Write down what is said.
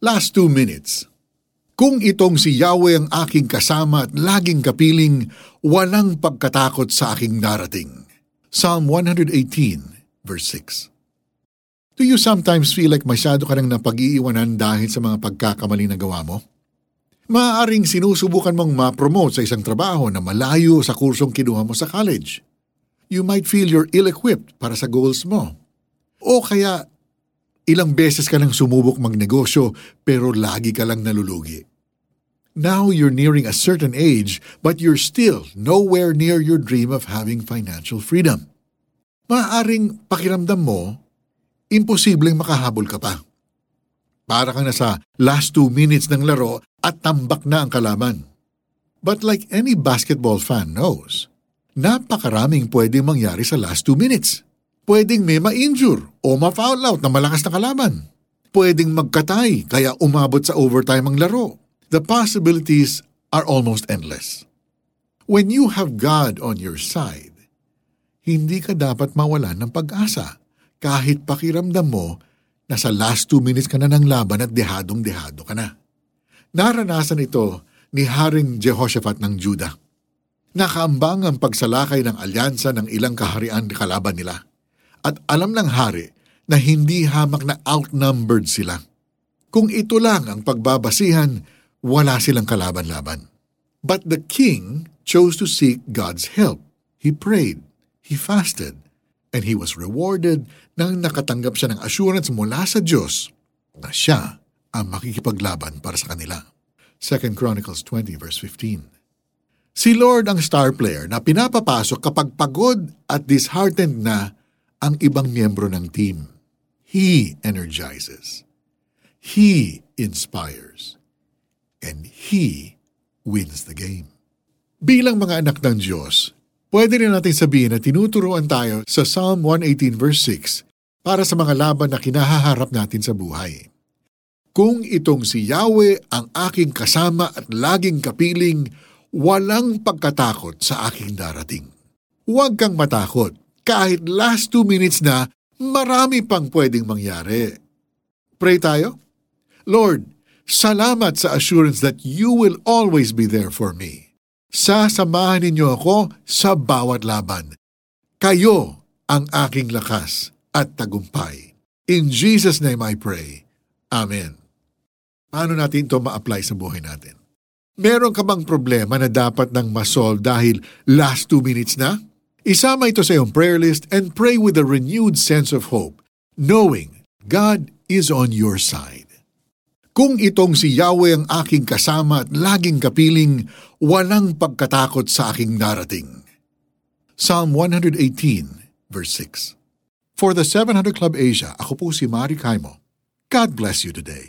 Last two minutes. Kung itong si Yahweh ang aking kasama at laging kapiling, walang pagkatakot sa aking darating. Psalm 118, verse 6. Do you sometimes feel like masyado ka nang napag-iiwanan dahil sa mga pagkakamali na gawa mo? Maaaring sinusubukan mong ma-promote sa isang trabaho na malayo sa kursong kinuha mo sa college. You might feel you're ill-equipped para sa goals mo. O kaya Ilang beses ka nang sumubok magnegosyo pero lagi ka lang nalulugi. Now you're nearing a certain age but you're still nowhere near your dream of having financial freedom. Maaring pakiramdam mo, imposibleng makahabol ka pa. Para kang nasa last two minutes ng laro at tambak na ang kalaban. But like any basketball fan knows, napakaraming pwedeng mangyari sa last two minutes. Pwedeng may ma-injure o ma-foul out na malakas na kalaban. Pwedeng magkatay kaya umabot sa overtime ang laro. The possibilities are almost endless. When you have God on your side, hindi ka dapat mawalan ng pag-asa kahit pakiramdam mo na sa last two minutes ka na ng laban at dehadong-dehado ka na. Naranasan ito ni Haring Jehoshaphat ng Judah. Nakaambang ang pagsalakay ng alyansa ng ilang kaharian kalaban nila at alam ng hari na hindi hamak na outnumbered sila. Kung ito lang ang pagbabasihan, wala silang kalaban-laban. But the king chose to seek God's help. He prayed, he fasted, and he was rewarded nang nakatanggap siya ng assurance mula sa Diyos na siya ang makikipaglaban para sa kanila. 2 Chronicles 20 verse 15 Si Lord ang star player na pinapapasok kapag pagod at disheartened na ang ibang miyembro ng team. He energizes. He inspires. And He wins the game. Bilang mga anak ng Diyos, pwede rin natin sabihin na tinuturuan tayo sa Psalm 118 verse 6 para sa mga laban na kinahaharap natin sa buhay. Kung itong si Yahweh ang aking kasama at laging kapiling, walang pagkatakot sa aking darating. Huwag kang matakot kahit last two minutes na, marami pang pwedeng mangyari. Pray tayo? Lord, salamat sa assurance that you will always be there for me. Sasamahan ninyo ako sa bawat laban. Kayo ang aking lakas at tagumpay. In Jesus' name I pray. Amen. Paano natin ito ma-apply sa buhay natin? Meron ka bang problema na dapat nang masolve dahil last two minutes na? Isama ito sa iyong prayer list and pray with a renewed sense of hope, knowing God is on your side. Kung itong si Yahweh ang aking kasama at laging kapiling, walang pagkatakot sa aking darating. Psalm 118, verse 6 For the 700 Club Asia, ako po si Mari Kaimo. God bless you today.